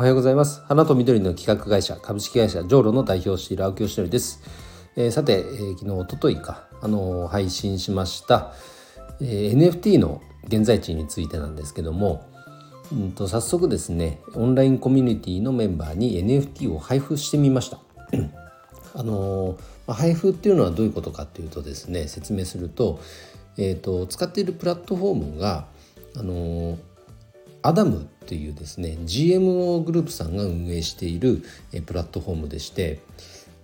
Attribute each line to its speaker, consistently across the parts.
Speaker 1: おはようございます。花と緑の企画会社株式会社ジョーロの代表をしている青木よしのりです、えー、さて、えー、昨日おとといかあのー、配信しました、えー、NFT の現在地についてなんですけどもうんと早速ですねオンラインコミュニティのメンバーに NFT を配布してみました。あの配布っていうのはどういうことかっていうとですね説明すると,、えーと、使っているプラットフォームがあのアダムっていうですね GMO グループさんが運営しているプラットフォームでして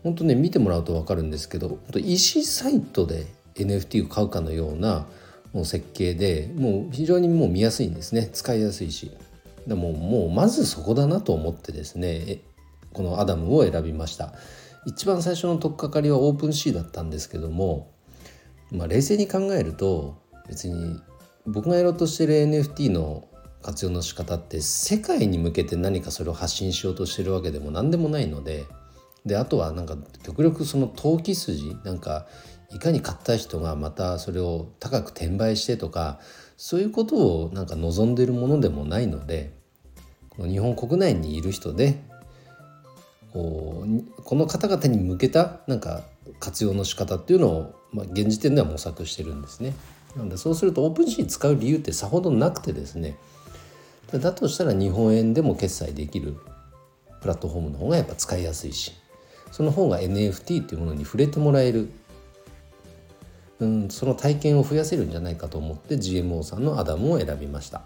Speaker 1: 本当ね見てもらうと分かるんですけど EC サイトで NFT を買うかのようなもう設計でもう非常にもう見やすいんですね。使いやすいし。でももうまずそこだなと思ってですねこのアダムを選びました。一番最初の取っかかりは OpenSea だったんですけども、まあ、冷静に考えると別に僕がやろうとしてる NFT の活用の仕方って世界に向けて何かそれを発信しようとしてるわけでも何でもないのでであとはなんか極力その投機筋なんかいかに買った人がまたそれを高く転売してとかそういうことをなんか望んでるものでもないのでこの日本国内にいる人でこうこの方々に向けたなんか活用の仕方っていうのを、まあ、現時点では模索してるんですね。なのでそうすると OpenSea 使う理由ってさほどなくてですねだとしたら日本円でも決済できるプラットフォームの方がやっぱ使いやすいしその方が NFT っていうものに触れてもらえる、うん、その体験を増やせるんじゃないかと思って GMO さんのアダムを選びました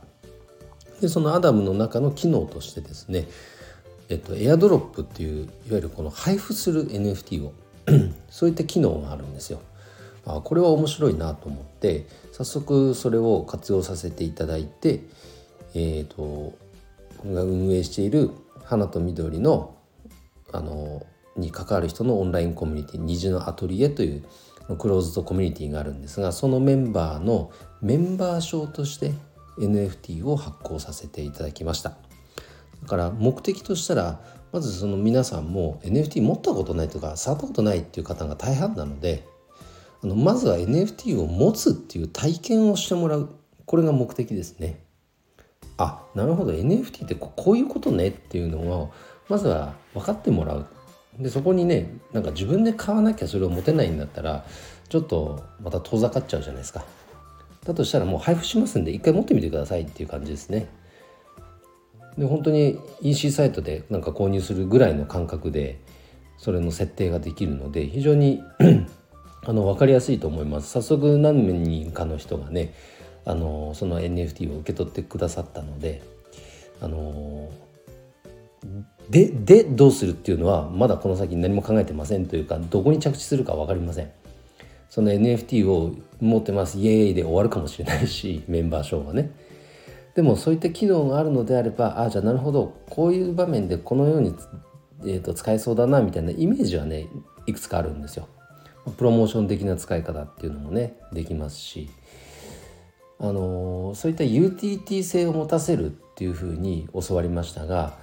Speaker 1: でそのアダムの中の機能としてですねえっと、エアドロップっていういわゆるこの配布する NFT を そういった機能があるんですよ。あこれは面白いなと思って早速それを活用させていただいて、えーと、僕が運営している花と緑のあのに関わる人のオンラインコミュニティ虹のアトリエというクローズドコミュニティがあるんですがそのメンバーのメンバー証として NFT を発行させていただきましただから目的としたらまずその皆さんも NFT 持ったことないとか触ったことないっていう方が大半なのであのまずは NFT を持つっていう体験をしてもらうこれが目的ですね。あなるほど。NFT ってこういうことねっていうのをまずは分かってもらう。でそこにねなんか自分で買わなきゃそれを持てないんだったらちょっとまた遠ざかっちゃうじゃないですか。だとしたらもう配布しますんで一回持ってみてくださいっていう感じですね。で本当に EC サイトでなんか購入するぐらいの感覚でそれの設定ができるので非常に あの分かりやすいと思います。早速何人かの人がねあのその NFT を受け取ってくださったのであのででどうするっていうのはまだこの先何も考えてませんというかどこに着地するか分かりません。その NFT を持ってます。イエーイで終わるかもしれないし メンバーショーはね。でもそういった機能があるのであればああじゃあなるほど。こういう場面でこのように、えーと使えそうだなみたいなイメージはねいくつかあるんですよ。プロモーション的な使い方っていうのもねできますし。あのそういったユーティリティ性を持たせるっていうふうに教わりましたが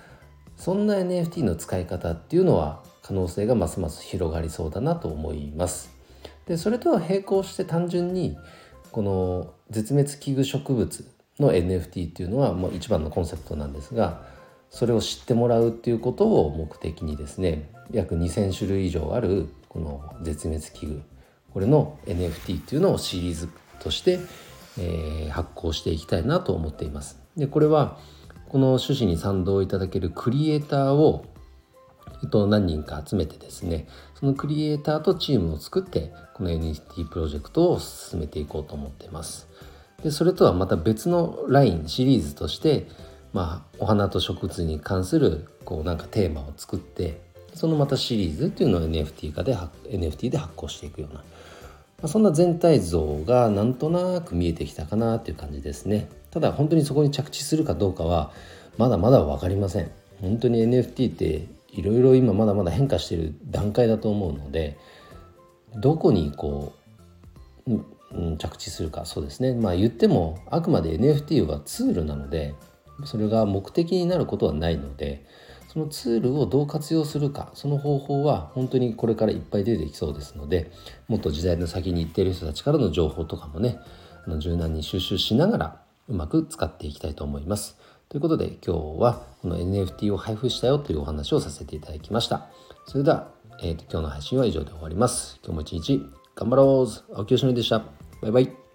Speaker 1: そんな NFT の使い方っていうのは可能性がますます広がりそうだなと思います。でそれとは並行して単純にこの絶滅危惧植物の NFT っていうのはもう一番のコンセプトなんですがそれを知ってもらうっていうことを目的にですね約2,000種類以上あるこの絶滅危惧これの NFT っていうのをシリーズとして、え、発行していきたいなと思っています。でこれはこの趣旨に賛同いただけるクリエイターをと、何人か集めてですねそのクリエイターとチームを作ってこの NFT プロジェクトを進めていこうと思っています。でそれとはまた別のラインシリーズとして、まあ、お花と植物に関するこうなんかテーマを作ってそのまたシリーズっていうのを NFT 化で NFT で発行していくような、ま、そんな全体像がなんとなく見えてきたかなっていう感じですね。ただ本当にそこに着地するかどうかはまだまだ分かりません。本当に NFT っていろいろ今まだまだ変化している段階だと思うのでどこにこう、うん、着地するかそうですね。まあ言ってもあくまで NFT はツールなのでそれが目的になることはないのでそのツールをどう活用するかその方法は本当にこれからいっぱい出てきそうですのでもっと時代の先に行っている人たちからの情報とかもねあの柔軟に収集しながらうまく使っていきたいと思います。ということで今日はこの NFT を配布したよというお話をさせていただきました。それでは、えーと、今日の配信は以上で終わります。今日も一日頑張ろう青木よしのりでした。バイバイ。